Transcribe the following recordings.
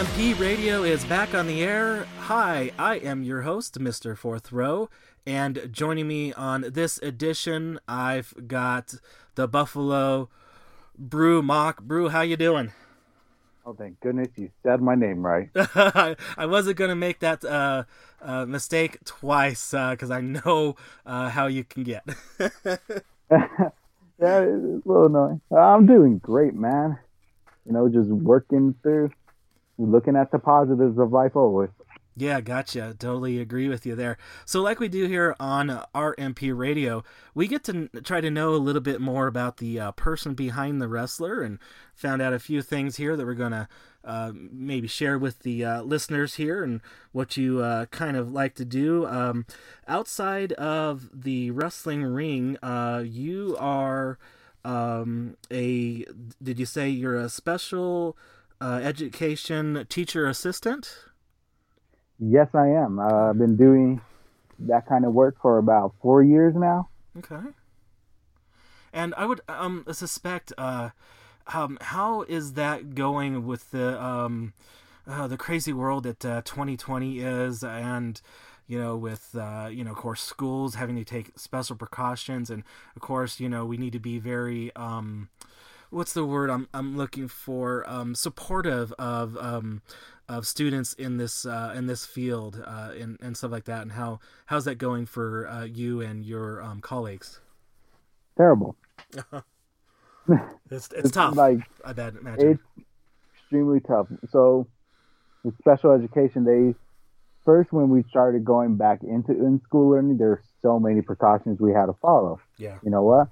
RMP Radio is back on the air. Hi, I am your host, Mr. Fourth Row, and joining me on this edition, I've got the Buffalo Broo Mak. Broo, how you doing? Oh, thank goodness you said my name right. I wasn't going to make that uh, uh, mistake twice because uh, I know uh, how you can get. yeah, it's a little annoying. I'm doing great, man. You know, just working through looking at the positives of life always. Yeah, gotcha. Totally agree with you there. So, like we do here on RMP Radio, we get to try to know a little bit more about the uh, person behind the wrestler and found out a few things here that we're going to uh, maybe share with the uh, listeners here and what you uh, kind of like to do. Um, outside of the wrestling ring, uh, you are um, a, did you say you're a special uh, education teacher assistant? Yes, I am. Uh, I've been doing that kind of work for about four years now. Okay. And I would um, suspect, uh, um, how is that going with the um, uh, the crazy world that uh, 2020 is, and you know, with uh, you know, of course, schools having to take special precautions, and of course, you know, we need to be very um, what's the word I'm I'm looking for um, supportive of um, of students in this uh, in this field uh, and and stuff like that and how how's that going for uh, you and your um, colleagues? Terrible. it's, it's, it's tough. Like I bet imagine. It's extremely tough. So with special education, they first when we started going back into in school learning, there were so many precautions we had to follow. Yeah. You know what?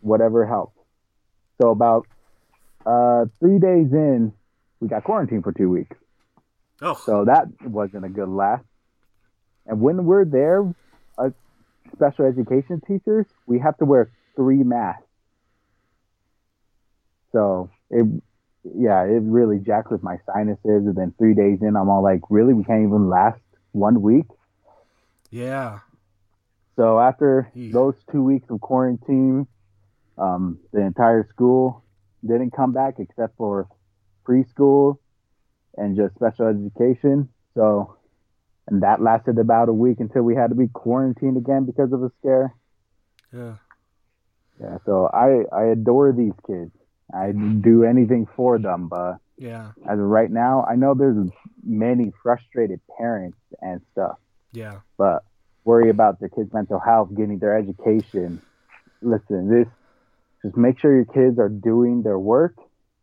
Whatever helped. So about uh, three days in, we got quarantined for two weeks. Oh. So that wasn't a good laugh. And when we're there, uh, special education teachers, we have to wear three masks. So it, yeah, it really jacked with my sinuses. And then three days in, I'm all like, really? We can't even last one week? Yeah. So after Eesh. those two weeks of quarantine, um, the entire school didn't come back except for preschool and just special education. So, and that lasted about a week until we had to be quarantined again because of a scare. Yeah. Yeah. So I I adore these kids. I do anything for them, but yeah. As of right now, I know there's many frustrated parents and stuff. Yeah. But worry about their kids' mental health, getting their education. Listen, this just make sure your kids are doing their work.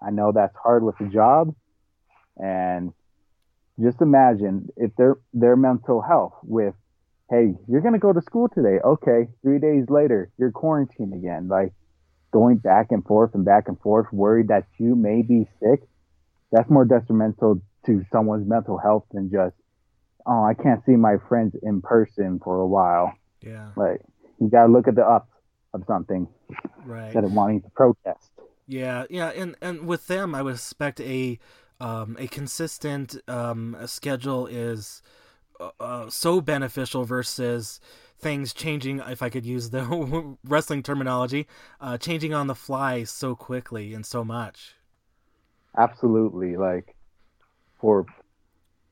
I know that's hard with a job. And just imagine if their their mental health with, hey, you're gonna go to school today. Okay, three days later, you're quarantined again. Like going back and forth and back and forth, worried that you may be sick. That's more detrimental to someone's mental health than just, oh, I can't see my friends in person for a while. Yeah. Like you gotta look at the ups of something right. instead of wanting to protest. Yeah, yeah, and and with them, I would expect a um, a consistent um, a schedule is uh, uh, so beneficial versus things changing. If I could use the wrestling terminology, uh, changing on the fly so quickly and so much. Absolutely, like for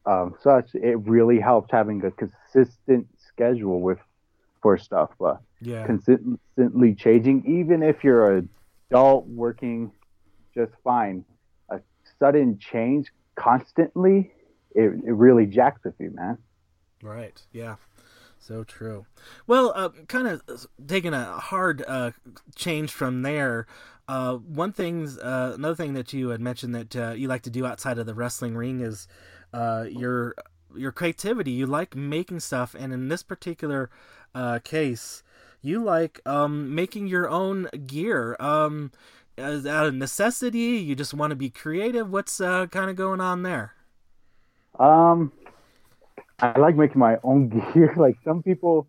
um, such, it really helps having a consistent schedule with for stuff. But yeah. consistently changing, even if you're an adult working just fine. A sudden change constantly, it, it really jacks with you, man. Right. Yeah. So true. Well, uh, kind of taking a hard uh, change from there. Uh, one thing, uh, another thing that you had mentioned that uh, you like to do outside of the wrestling ring is uh, your your creativity. You like making stuff, and in this particular case, you like um, making your own gear. Um, is that a necessity? You just want to be creative? What's uh, kind of going on there? Um, I like making my own gear. like some people,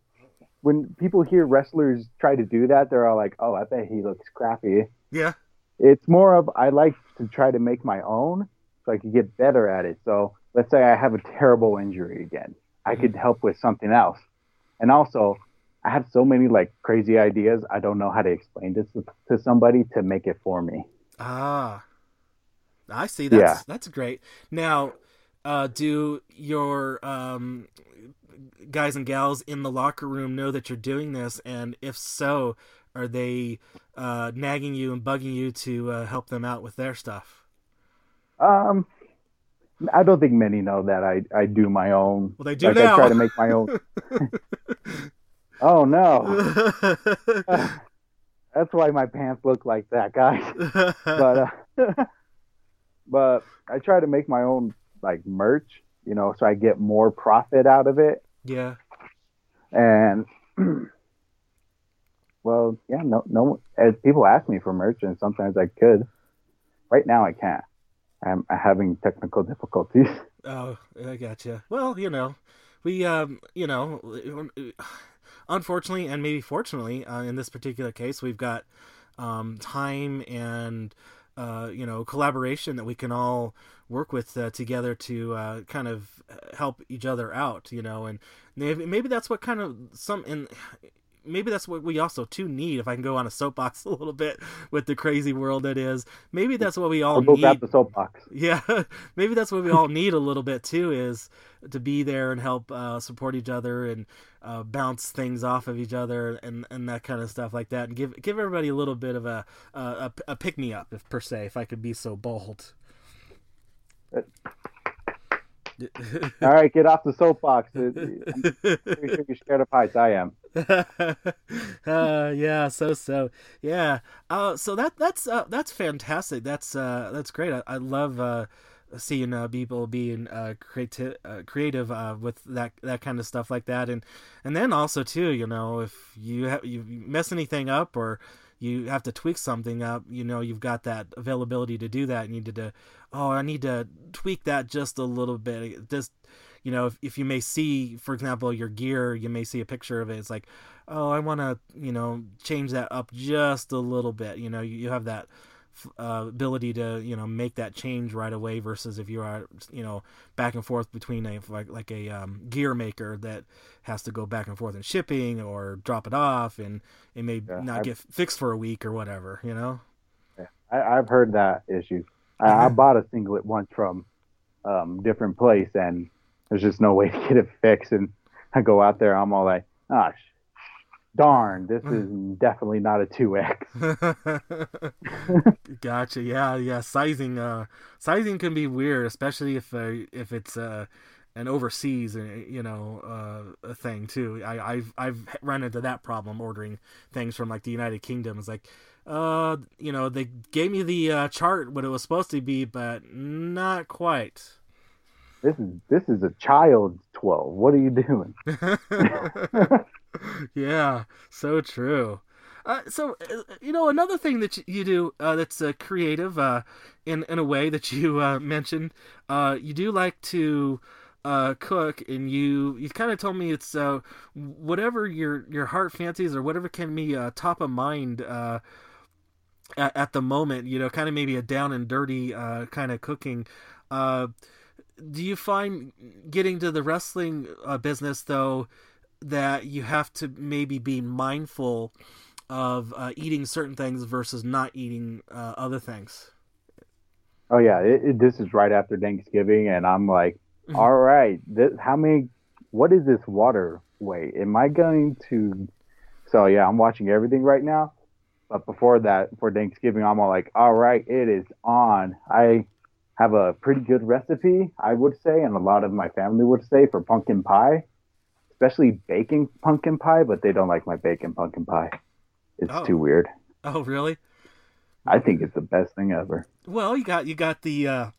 when people hear wrestlers try to do that, they're all like, "Oh, I bet he looks crappy." Yeah. It's more of I like to try to make my own so I could get better at it. So let's say I have a terrible injury again, I could help with something else. And also, I have so many like crazy ideas. I don't know how to explain this to somebody to make it for me. Ah. I see. That's yeah. that's great. Now, uh, do your um, guys and gals in the locker room know that you're doing this? And if so, are they uh, nagging you and bugging you to uh, help them out with their stuff? Um, I don't think many know that I, I do my own. Well, they do like now. I try to make my own. oh no! that's why my pants look like that, guys. but uh, but I try to make my own like merch, you know, so I get more profit out of it. Yeah. And well, yeah, no, no. As people ask me for merch, and sometimes I could. Right now, I can't. I'm having technical difficulties. Oh, I gotcha. Well, you know, we, um, you know, unfortunately and maybe fortunately, uh, in this particular case, we've got um, time and uh, you know collaboration that we can all work with uh, together to uh, kind of help each other out. You know, and maybe, maybe that's what kind of some in maybe that's what we also too need. If I can go on a soapbox a little bit with the crazy world that is, maybe that's what we all we'll need. the soapbox. Yeah, maybe that's what we all need a little bit too. Is to be there and help uh, support each other and uh, bounce things off of each other and, and that kind of stuff like that, and give give everybody a little bit of a a, a pick me up, if per se, if I could be so bold. All right, get off the soapbox. I'm pretty sure you're scared of heights. I am. uh, yeah, so so yeah. Uh, so that that's uh, that's fantastic. That's uh, that's great. I, I love uh, seeing uh, people being creative, creative with that that kind of stuff like that, and and then also too, you know, if you have you mess anything up or you have to tweak something up, you know, you've got that availability to do that. You need to, oh, I need to tweak that just a little bit. Just, you know, if, if you may see, for example, your gear, you may see a picture of it. It's like, oh, I want to, you know, change that up just a little bit. You know, you, you have that uh, ability to you know make that change right away versus if you are you know back and forth between a like like a um, gear maker that has to go back and forth in shipping or drop it off and it may yeah, not I've, get fixed for a week or whatever you know yeah, I, have heard that issue I, I, bought a singlet once from um different place and there's just no way to get it fixed and I go out there I'm all like ah darn, this is definitely not a two X. gotcha. Yeah, yeah. Sizing, uh, sizing can be weird, especially if uh, if it's uh, an overseas, uh, you know, uh, a thing too. I, I've I've run into that problem ordering things from like the United Kingdom. It's like, uh, you know, they gave me the uh, chart what it was supposed to be, but not quite. This is this is a child's twelve. What are you doing? yeah, so true. Uh, so uh, you know another thing that you do uh, that's uh, creative uh, in in a way that you uh, mentioned you do like to cook and you you kind of told me it's whatever your your heart fancies or whatever can be top of mind at, at, the moment you know kind of maybe a down and dirty kind of cooking do you find getting to the wrestling business though that you have to maybe be mindful of uh, eating certain things versus not eating uh, other things. Oh yeah, it, it, this is right after Thanksgiving, and I'm like, mm-hmm. all right, this, how many? What is this water weight? Am I going to? So yeah, I'm watching everything right now. But before that, for Thanksgiving, I'm all like, all right, it is on. I have a pretty good recipe, I would say, and a lot of my family would say for pumpkin pie especially baking pumpkin pie, but they don't like my bacon pumpkin pie. It's oh. too weird. Oh, really? I think it's the best thing ever. Well, you got you got the uh,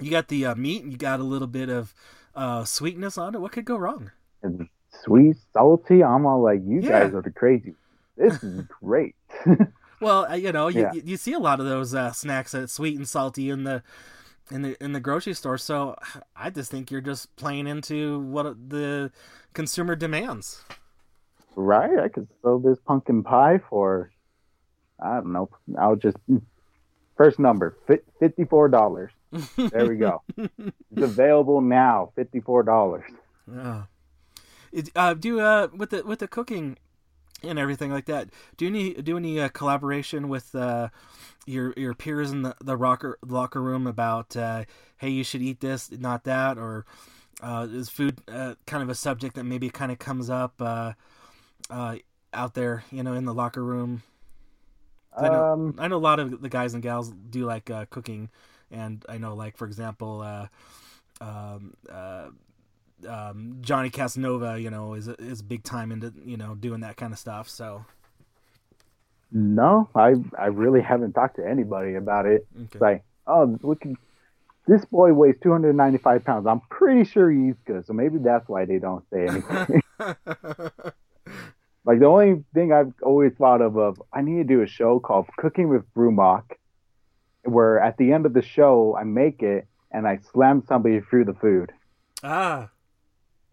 you got the uh, meat, and you got a little bit of uh, sweetness on it. What could go wrong? And sweet, salty. I'm all like, you yeah. guys are the crazy. This is great. well, uh, you know, you, yeah. you see a lot of those uh, snacks that's sweet and salty in the in the in the grocery store. So I just think you're just playing into what the consumer demands. Right. I could sell this pumpkin pie for I don't know. I'll just first number fifty four dollars. There we go. it's available now. Fifty four dollars. Yeah. Uh, do uh with the with the cooking and everything like that. Do any do any uh, collaboration with uh, your your peers in the the rocker locker room about uh, hey you should eat this not that or uh, is food uh, kind of a subject that maybe kind of comes up uh, uh, out there you know in the locker room? I know, um, I know a lot of the guys and gals do like uh, cooking, and I know like for example. Uh, um, uh, um, Johnny Casanova, you know, is is big time into you know doing that kind of stuff. So no, I I really haven't talked to anybody about it. Okay. It's like, oh, we can. This boy weighs 295 pounds. I'm pretty sure he's good. So maybe that's why they don't say anything. like the only thing I've always thought of of I need to do a show called Cooking with Broo Mak, where at the end of the show I make it and I slam somebody through the food. Ah.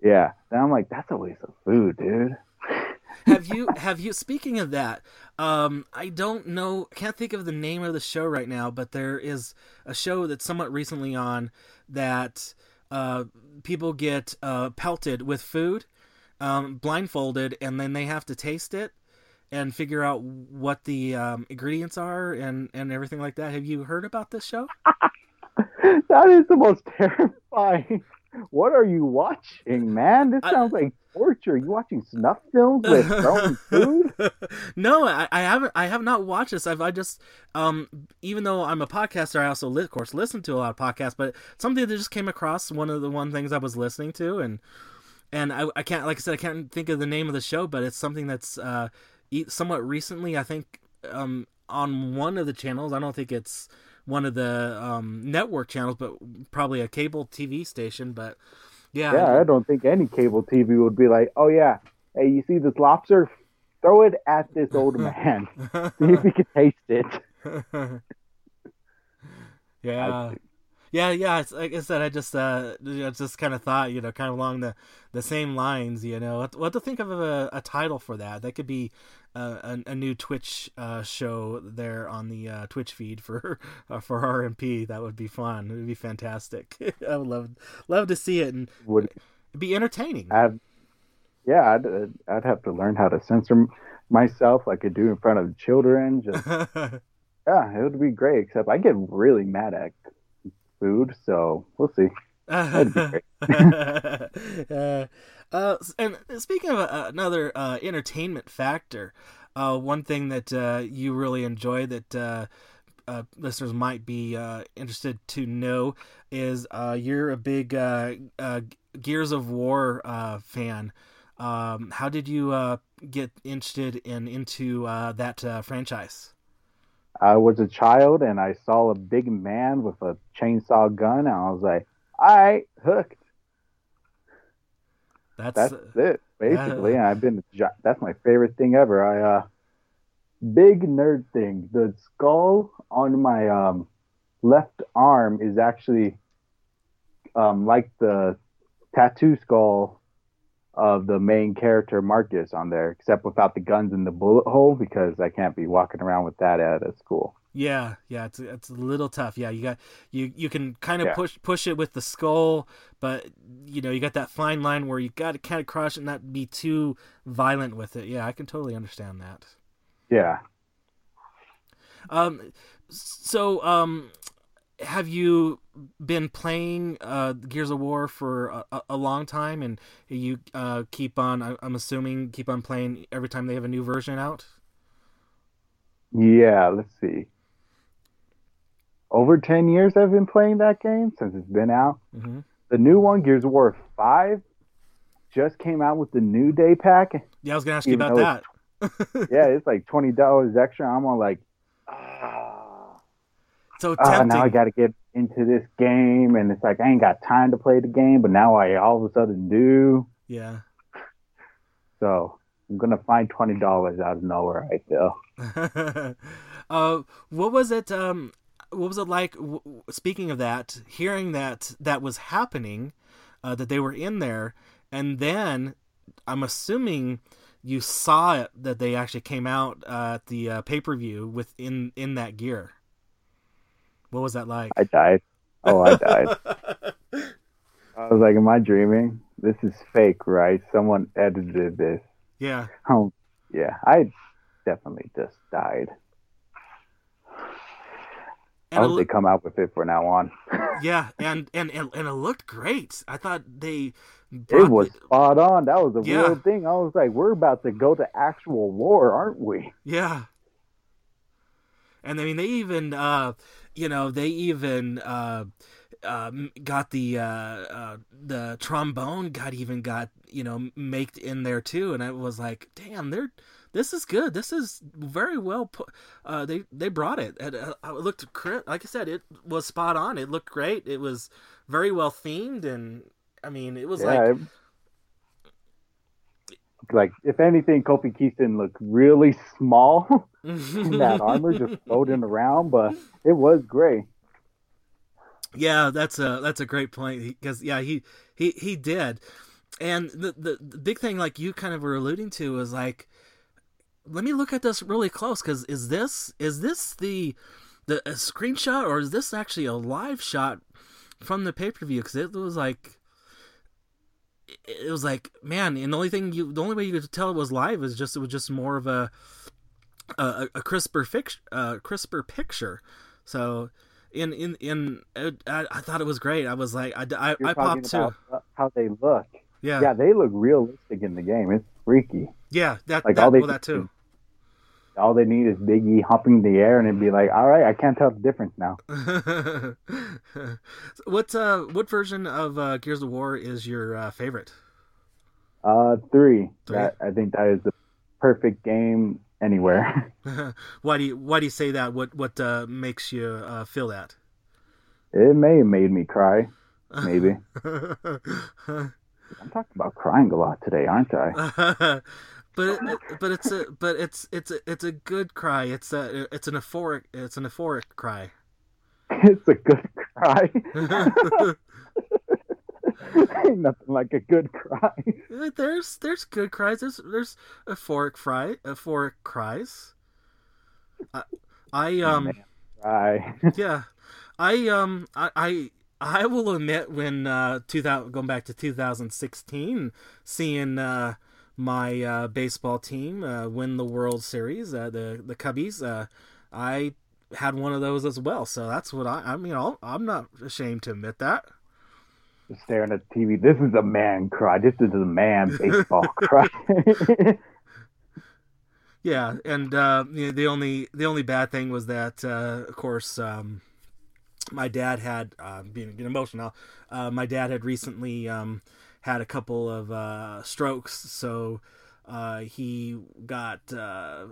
Yeah. Then I'm like, that's a waste of food, dude. have you have you speaking of that um i don't know can't think of the name of the show right now but there is a show that's somewhat recently on that uh people get uh pelted with food um blindfolded and then they have to taste it and figure out what the um, ingredients are and and everything like that have you heard about this show that is the most terrifying what are you watching, man? This sounds I, like torture. You watching snuff films with throwing food? no, I, I, haven't. I have not watched this. I've I just um even though I'm a podcaster, I also of course listen to a lot of podcasts. But something that just came across one of the one things I was listening to, and and I, I can't like I said I can't think of the name of the show, but it's something that's uh somewhat recently. I think um on one of the channels. I don't think it's one of the um, network channels, but probably a cable TV station. But yeah, yeah, I don't think any cable TV would be like, oh yeah, hey, you see this lobster? Throw it at this old man. See if he can taste it. yeah. Yeah, yeah. It's, like I said, I just, uh, just kind of thought, you know, kind of along the, the same lines, you know, what, what to think of a, a title for that? That could be uh, a, a, new Twitch uh, show there on the uh, Twitch feed for uh, for RMP. That would be fun. It would be fantastic. I would love love to see it and would be entertaining. I've, yeah, I'd I'd have to learn how to censor myself like I do in front of children. Just yeah, it would be great. Except I get really mad at food, so we'll see. uh, uh, and speaking of uh, another uh, entertainment factor, uh, one thing that uh, you really enjoy that listeners might be interested to know is you're a big Gears of War fan. Um, how did you get interested in into that franchise? I was a child and I saw a big man with a chainsaw gun, and I was like, "All right, hooked." That's that's it basically. Uh, I've been that's my favorite thing ever. I uh big nerd thing. The skull on my um left arm is actually um like the tattoo skull of the main character Marcus on there, except without the guns and the bullet hole because I can't be walking around with that at a school. Yeah, yeah, it's it's a little tough. Yeah, you got you you can kind of yeah. push push it with the skull, but you know you got that fine line where you got to kind of crush and not be too violent with it. Yeah, I can totally understand that. Yeah. Um. So um, have you been playing uh Gears of War for a, a long time, and you uh keep on? I'm assuming keep on playing every time they have a new version out. Yeah, let's see over 10 years I've been playing that game since it's been out. Mm-hmm. The new one, Gears of War 5, just came out with the new day pack. Yeah, I was going to ask you about that. yeah, it's like $20 extra. I'm on like. So tempting. Ah, now I got to get into this game. And it's like, I ain't got time to play the game, but now I all of a sudden do. Yeah. So I'm going to find $20 out of nowhere, I feel. uh, what was it? Um, what was it like? W- speaking of that, hearing that that was happening, uh, that they were in there, and then I'm assuming you saw it that they actually came out uh, at the uh, pay per view with in in that gear. What was that like? I died. Oh, I died. I was like, "Am I dreaming? This is fake, right? Someone edited this." Yeah. Oh, yeah, I definitely just died. I And it hope they come out with it from now on. yeah, and, and and and it looked great. I thought they It was the- spot on. That was a Yeah. real thing. I was like, we're about to go to actual war, aren't we? Yeah. And I mean, they even, uh, you know, they even uh, um, got the uh, uh, the trombone got even got you know made in there too, and I was like, damn, they're this is good. This is very well put. Uh, they they brought it. And, uh, it looked like I said, it was spot on. It looked great. It was very well themed, and I mean, it was yeah. like it- like if anything, Kofi Kingston looked really small in that armor, just floating around, but it was great. Yeah, that's a that's a great point because yeah, he he he did, and the, the the big thing like you kind of were alluding to is like, let me look at this really close because is this is this the the a screenshot or is this actually a live shot from the pay per view? Because it was like. It was like man, and the only thing you, the only way you could tell it was live is just it was just more of a a, a crisper fix, uh, crisper picture. So in in in it, I, I thought it was great. I was like I I, You're I popped too. how they look. Yeah, Yeah, yeah, they look realistic in the game. It's freaky. Yeah that Like, that all they well, that too. All they need is Big E humping the air, and it'd be like, all right, I can't tell the difference now. what uh what version of uh, Gears of War is your uh, favorite? Uh, three. Three? That I think that is the perfect game anywhere. why do you why do you say that? What what uh, makes you uh, feel that? It may have made me cry. Maybe. I'm talking about crying a lot today, aren't I? But it, but it's a but it's it's a, it's a good cry. It's a it's an euphoric it's an euphoric cry. it's a good cry. Ain't nothing like a good cry. there's there's good cries. There's there's euphoric cry euphoric cries. I, I um cry. yeah, I um I I, I will admit when uh 2000 going back to 2016, seeing uh my uh, baseball team uh, win the World Series, uh, the the Cubbies, uh, I had one of those as well. So that's what I I mean. I'll, I'm not ashamed to admit that. Just staring at the TV. This is a man cry. This is a man baseball cry. Yeah, and uh, you know, the only the only bad thing was that, uh, of course, um, my dad had uh, being emotional. Uh, my dad had recently um, had a couple of uh, strokes, so uh, he got uh,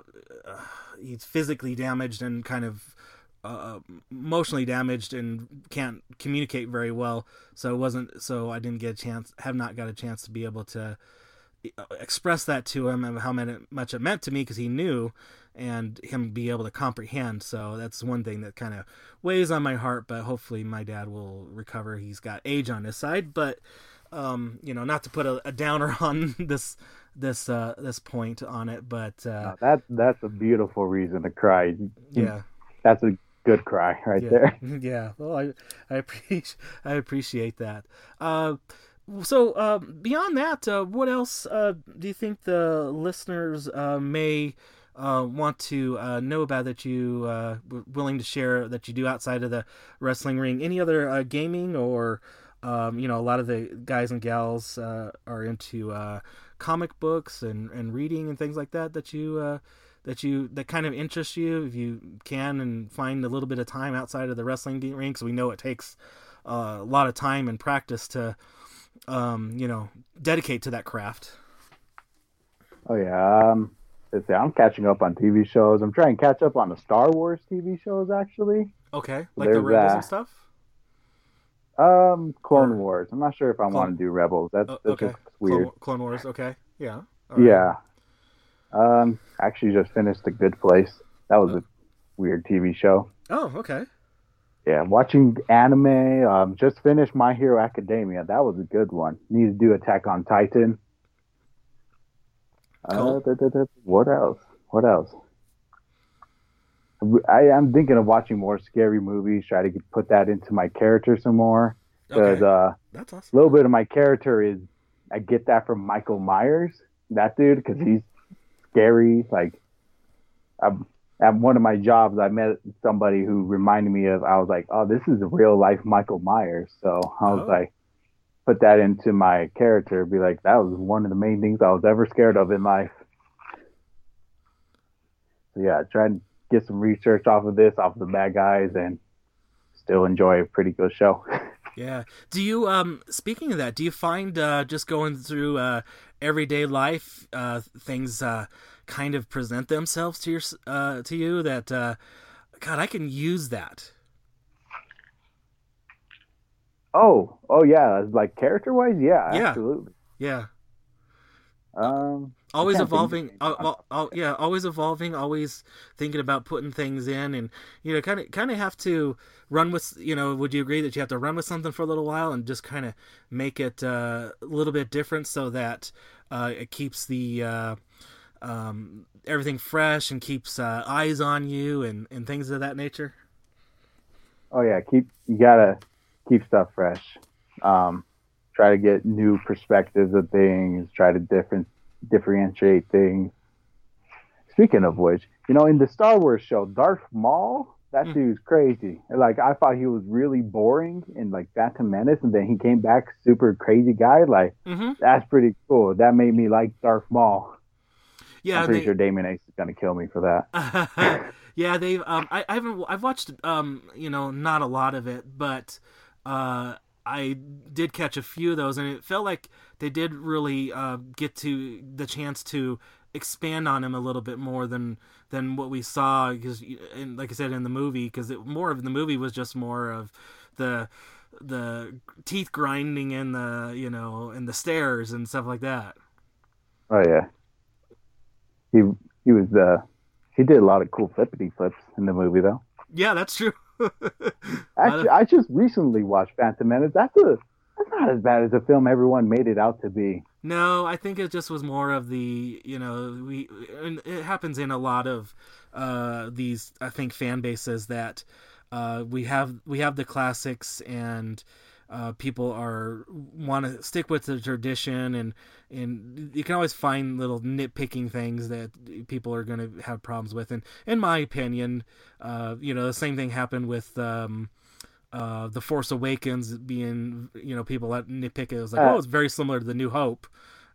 uh, he's physically damaged and kind of uh, emotionally damaged and can't communicate very well. So it wasn't so I didn't get a chance, have not got a chance to be able to uh, express that to him and how much it meant to me because he knew and him be able to comprehend. So that's one thing that kind of weighs on my heart. But hopefully my dad will recover. He's got age on his side, but um, you know, not to put a, a downer on this this uh, this point on it, but uh, No, that's that's a beautiful reason to cry. yeah. That's a good cry right yeah. there. Yeah. Well, I I appreciate I appreciate that. Uh, so uh, beyond that, uh, what else uh, do you think the listeners uh, may uh, want to uh, know about that you uh, were willing to share that you do outside of the wrestling ring? Any other uh, gaming or um, you know, a lot of the guys and gals uh, are into uh, comic books and, and reading and things like that. That you uh, that you that kind of interests you if you can and find a little bit of time outside of the wrestling ring. Because we know it takes uh, a lot of time and practice to um, you know dedicate to that craft. Oh yeah. Um, let's see. I'm catching up on TV shows. I'm trying to catch up on the Star Wars TV shows actually. Okay, like the There's rebels that. and stuff. Um, Clone Or- Wars. I'm not sure if I Clone- want to do Rebels. That's Oh, that's okay, just weird. Clone, Clone Wars. Okay, yeah. Right. Yeah. Um, actually just finished The Good Place. That was a weird TV show. Oh, okay. Yeah, watching anime. Um, just finished My Hero Academia. That was a good one. Need to do Attack on Titan. Uh, Cool. da, what else? What else? I am thinking of watching more scary movies. Try to get, put that into my character some more. Because Okay, uh, that's awesome. a little bit of my character is I get that from Michael Myers, that dude, because he's scary. Like, I'm, at one of my jobs, I met somebody who reminded me of. I was like, "Oh, this is a real life Michael Myers." So I was Oh. like, put that into my character. Be like, that was one of the main things I was ever scared of in life. So yeah, try and get some research off of this, off of the bad guys, and still enjoy a pretty good show. Yeah. Do you um speaking of that, do you find uh just going through uh everyday life uh things uh kind of present themselves to your uh to you that uh god, I can use that. oh, oh yeah, like character wise, yeah, Yeah. absolutely. Yeah. Um, Always can't think of evolving. Uh, well, oh, yeah, always evolving, always thinking about putting things in and you know kind of kind of have to run with you know would you agree that you have to run with something for a little while and just kind of make it uh, a little bit different so that uh, it keeps the uh, um, everything fresh and keeps uh, eyes on you and, and things of that nature Oh yeah, keep you gotta keep stuff fresh. Um, try to get new perspectives of things. Try to different differentiate things. Speaking of which, you know, in the Star Wars show, Darth Maul, that Hmm. dude's crazy. Like I thought he was really boring in like Phantom Menace, and then he came back super crazy guy. Like mm-hmm. that's pretty cool. That made me like Darth Maul. yeah I'm pretty they- sure Damon Ace is gonna kill me for that. yeah, they've. Um, I, I haven't. I've watched. Um, you know, not a lot of it, but uh, I did catch a few of those, and it felt like they did really uh, get to the chance to expand on him a little bit more than than what we saw. Because, like I said in the movie, because more of the movie was just more of the the teeth grinding and the you know and the stairs and stuff like that. Oh yeah. He he was uh he did a lot of cool flippity flips in the movie though. Yeah, that's true. Actually, I just recently watched Phantom Menace. That's a that's not as bad as the film everyone made it out to be. No, I think it just was more of the you know we and it happens in a lot of uh, these I think fan bases that uh, we have we have the classics and uh, people are want to stick with the tradition and and you can always find little nitpicking things that people are going to have problems with and in my opinion uh, you know the same thing happened with um, uh, the Force Awakens being, you know, people that nitpick it. It was like, Uh, oh, it's very similar to the New Hope,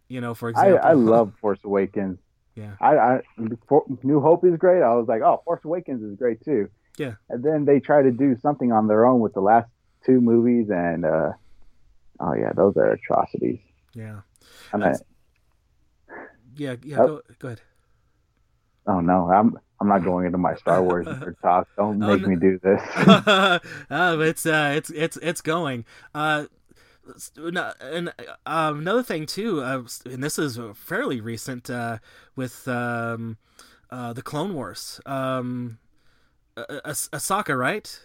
you know, for I, example. I love Force Awakens. Yeah. I, I For, New Hope is great. I was like, oh, Force Awakens is great too. Yeah. And then they try to do something on their own with the last two movies, and uh, oh yeah, those are atrocities. Yeah. I'm not, Yeah. Yeah. Oh. Go, go ahead. oh no, I'm I'm not going into my Star Wars talk. Don't Oh, make no. me do this. uh, it's uh, it's it's it's going. Uh, no- and um, another thing too, uh, and this is fairly recent uh, with um, uh, the Clone Wars. Um, Ahsoka, right?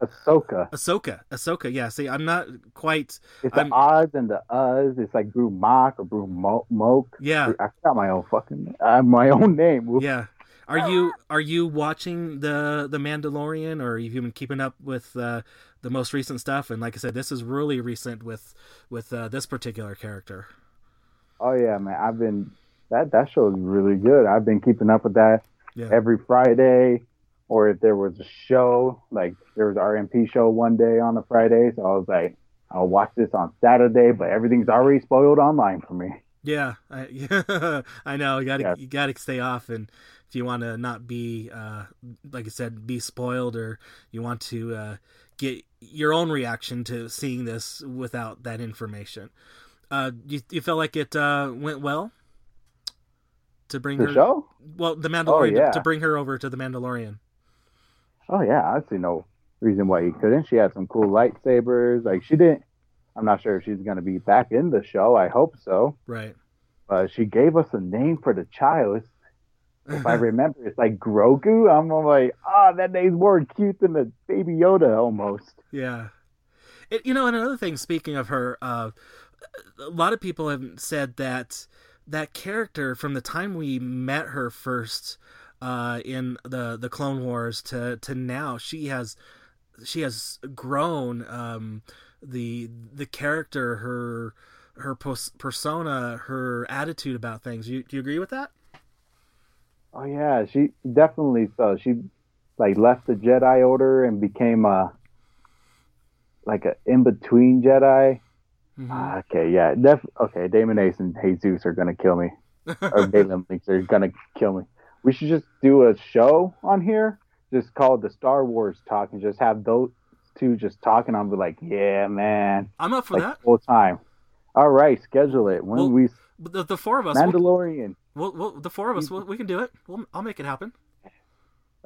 Ahsoka. Ahsoka, Ahsoka. Yeah. See, I'm not quite. It's the I'm- Oz and the Uz. It's like Broo Mak or Broo Mo- Moke. Yeah. I forgot my own fucking uh, my own name. Whoops. Yeah. Are you are you watching the the Mandalorian, or have you been keeping up with uh, the most recent stuff? And like I said, this is really recent with with uh, this particular character. Oh yeah, man. I've been that that show is really good. I've been keeping up with that Yeah. every Friday. Or if there was a show, like there was RMP show one day on a Friday, so I was like, I'll watch this on Saturday, but everything's already spoiled online for me. Yeah, I, yeah, I know. You got to Yeah. you got to stay off, and if you want to not be, uh, like I said, be spoiled, or you want to uh, get your own reaction to seeing this without that information, uh, you you felt like it uh, went well to bring The her. show? Well, the Mandalorian to- yeah. to bring her over to the Mandalorian. Oh yeah, I see no reason why you couldn't. She had some cool lightsabers. Like she didn't. I'm not sure if she's gonna be back in the show. I hope so. Right. But she gave us a name for the child. If I remember, it's like Grogu. I'm like, ah, that name's more cute than the Baby Yoda almost. Yeah. It, you know, and another thing, speaking of her, uh, a lot of people have said that that character, from the time we met her first uh, in the the Clone Wars to to now, she has she has grown. Um, the the character, her her pos- persona, her attitude about things. You, do you agree with that? Oh yeah, she definitely so. She like left the Jedi Order and became a like a in between Jedi. Mhm. Ah, okay, yeah, def- okay. Damon Ace and Jesus are gonna kill me, or Galen thinks they're gonna kill me. We should just do a show on here, just called the Star Wars Talk, and just have those two just talking. I'll be like, yeah, man, I'm up for like that. full time. All right, schedule it when Well, we The, the four of us, Mandalorian. we'll, we'll, the four of us, we'll, we can do it. We'll, I'll make it happen.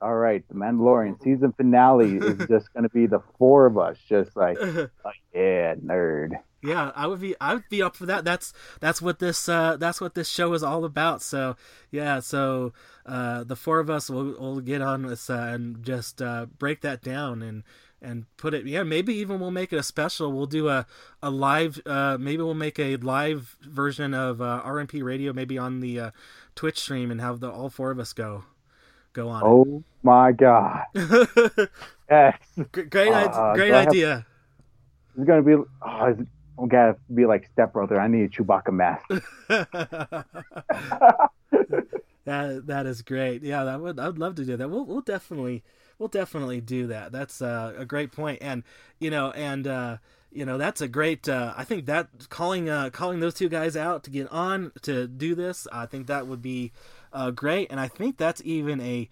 All right, the Mandalorian season finale is just gonna be the four of us, just like, like yeah, nerd. Yeah, I would be I would be up for that. That's that's what this uh that's what this show is all about. So yeah, so uh the four of us will will get on this uh, and just uh break that down and and put it yeah, maybe even we'll make it a special. We'll do a a live uh maybe we'll make a live version of uh RMP radio maybe on the uh Twitch stream and have the all four of us go go on. Oh my god, yes, great Uh, idea. Great do I have- idea. it's gonna be. Oh, I'm gonna be like stepbrother. I need a Chewbacca mask. that that is great. Yeah, that would I would love to do that. We'll we'll definitely we'll definitely do that. That's uh, a great point, and you know, and uh, you know, that's a great. Uh, I think that calling uh, calling those two guys out to get on to do this, I think that would be uh, great, and I think that's even a,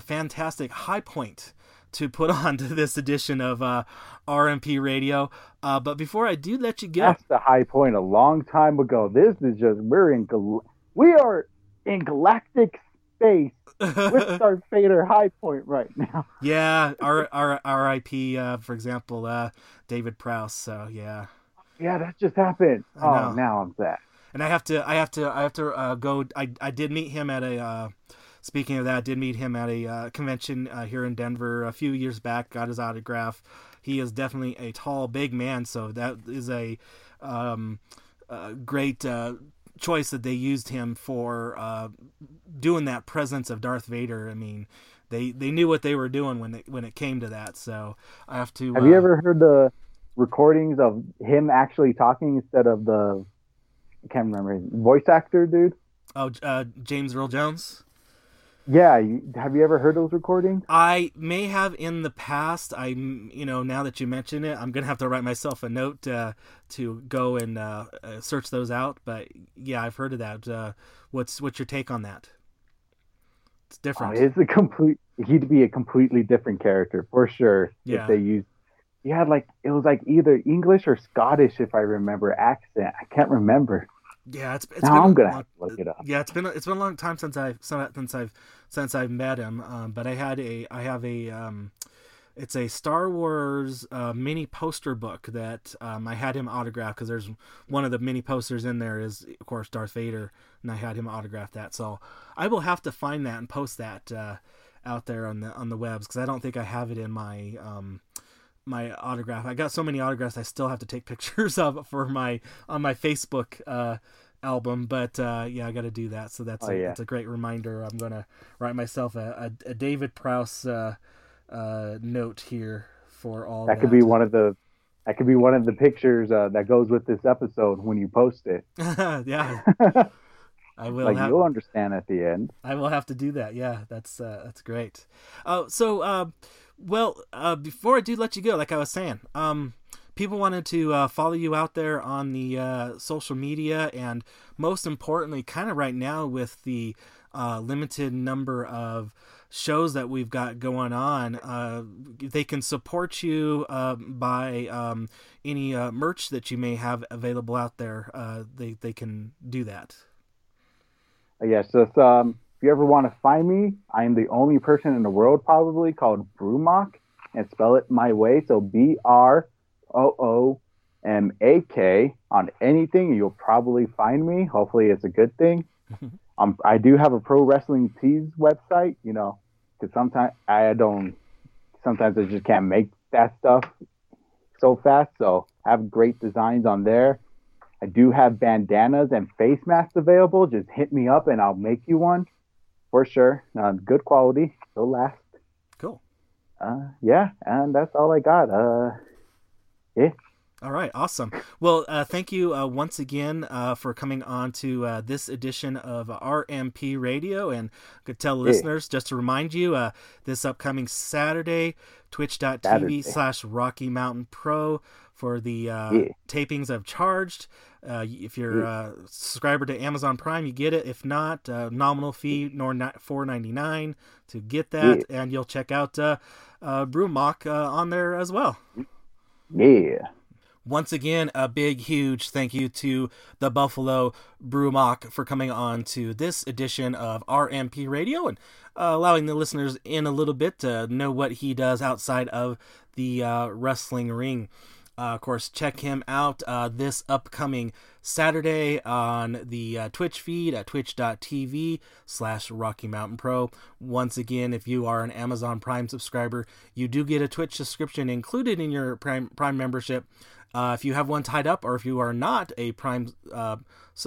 fantastic high point to put on to this edition of uh, RMP Radio. Uh, but before I do let you go, That's the high point a long time ago. This is just we're in gal- we are in galactic space with Darth Vader high point right now. Yeah, R R R.I.P. Uh, for example, uh, David Prowse. So yeah, Yeah, that just happened. Oh, now I'm sad. and I have to, I have to, I have to uh, go. I I did meet him at a. Uh, speaking of that, I did meet him at a uh, convention uh, here in Denver a few years back. Got his autograph. He is definitely a tall, big man. So that is a, um, a great. Uh, choice that they used him for uh, doing that presence of Darth Vader. I mean, they they knew what they were doing when it when it came to that. So I have to. Have you uh, ever heard the recordings of him actually talking instead of the I can't remember voice actor dude? Oh, uh, James Earl Jones. Yeah, have you ever heard those recordings? I may have in the past. I, you know, now that you mention it, I'm gonna have to write myself a note uh, to go and uh, uh, search those out. But yeah, I've heard of that. Uh, what's what's your take on that? It's Oh, different. it's a complete. He'd be a completely different character for sure Yeah. if they used. He had like it was like either English or Scottish, if I remember accent. I can't remember. Yeah, it's, it's now been I'm a gonna long- look it up. Yeah, it's been it's been a long time since I've since I've since I've met him. Um, but I had a I have a um, it's a Star Wars uh, mini poster book that um, I had him autograph because there's one of the mini posters in there is of course Darth Vader, and I had him autograph that. So I will have to find that and post that uh, out there on the on the webs because I don't think I have it in my um, my autograph. I got so many autographs I still have to take pictures of for my on my Facebook uh, album. But uh, yeah, I got to do that. So that's Oh, a, yeah. that's a great reminder. I'm gonna write myself a, a, a David Prowse uh, uh, note here for all That could be one of the. That could be one of the pictures uh, that goes with this episode when you post it. yeah, I will like have. you'll understand at the end. I will have to do that. Yeah, that's uh, that's great. Uh, so, uh, well, uh, before I do let you go, like I was saying, um, people wanted to uh, follow you out there on the uh, social media, and most importantly, kind of right now with the uh, limited number of shows that we've got going on, uh, they can support you uh, by um, any uh, merch that you may have available out there. They they can do that. Yes, um, you ever want to find me, I am the only person in the world probably called Broomak, and spell it my way. So B R O O M A K on anything, you'll probably find me. Hopefully, it's a good thing. um, I do have a pro wrestling tees website, you know, because sometimes I don't, sometimes I just can't make that stuff so fast. So I have great designs on there. I do have bandanas and face masks available. Just hit me up and I'll make you one for sure. Uh, good quality. They'll last. Cool. Uh, yeah, and that's all I got. Uh, All right, awesome. Well, uh, thank you uh, once again uh, for coming on to uh, this edition of RMP Radio. And I could tell listeners, just to remind you, uh, this upcoming Saturday, twitch.tv slash Rocky Mountain Pro for the uh, yeah. tapings of Charged. If you're a subscriber to Amazon Prime, you get it. If not, nominal fee, nor four ninety nine to get that, yeah. and you'll check out uh, Broo Mak on there as well. Yeah. Once again, a big, huge thank you to the Buffalo Broo Mak for coming on to this edition of RMP Radio and uh, allowing the listeners in a little bit to know what he does outside of the uh, wrestling ring. Uh, of course, check him out uh, this upcoming Saturday on the uh, Twitch feed at twitch.tv slash Rocky Mountain Pro. Once again, if you are an Amazon Prime subscriber, you do get a Twitch subscription included in your Prime, Prime membership. Uh, if you have one tied up, or if you are not a Prime uh,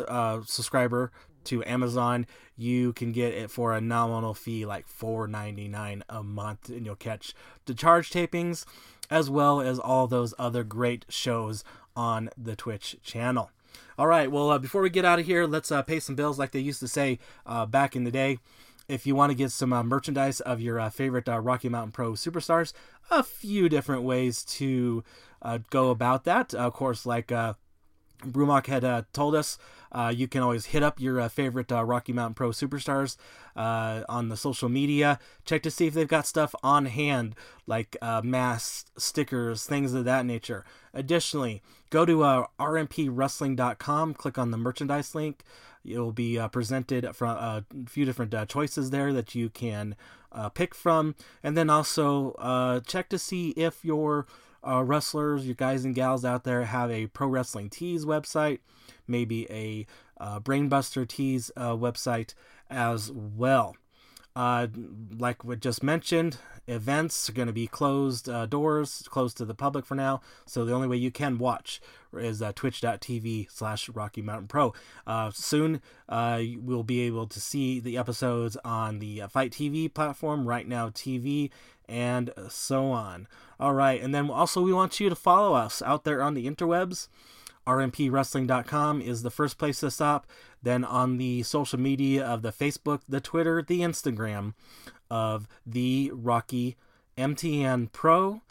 uh, subscriber to Amazon, you can get it for a nominal fee, like $4.99 a month, and you'll catch the charge tapings as well as all those other great shows on the Twitch channel. All right, well, uh, before we get out of here, let's uh, pay some bills, like they used to say uh, back in the day. If you want to get some uh, merchandise of your uh, favorite uh, Rocky Mountain Pro superstars, a few different ways to go about that. of course, like Broo Mak had uh, told us, uh, you can always hit up your uh, favorite uh, Rocky Mountain Pro superstars uh, on the social media. Check to see if they've got stuff on hand, like uh, masks, stickers, things of that nature. Additionally, go to rmpwrestling.com, click on the merchandise link. You'll be presented from a few different choices there that you can pick from, and then also check to see if your uh, wrestlers, you guys and gals out there have a Pro Wrestling Tees website, maybe a uh, Brainbuster Tees uh, website as well. Uh, like we just mentioned, events are going to be closed uh, doors, closed to the public for now. So the only way you can watch is uh, twitch.tv slash Rocky Mountain Pro. Uh, soon, uh, we'll be able to see the episodes on the uh, FITE TV platform, Right Now TV, and so on. All right. And then also, we want you to follow us out there on the interwebs rmpwrestling.com is the first place to stop. Then on the social media of the Facebook, the Twitter, the Instagram of the Rocky MTN Pro.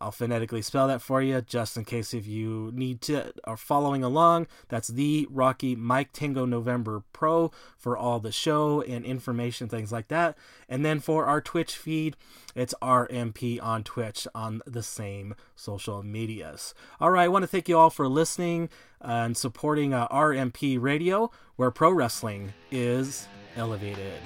I'll phonetically spell that for you just in case if you need to are following along. That's the Rocky Mike Tango November Pro for all the show and information, things like that. And then for our Twitch feed, it's RMP on Twitch on the same social medias. All right, I want to thank you all for listening and supporting uh, RMP Radio, where pro wrestling is elevated.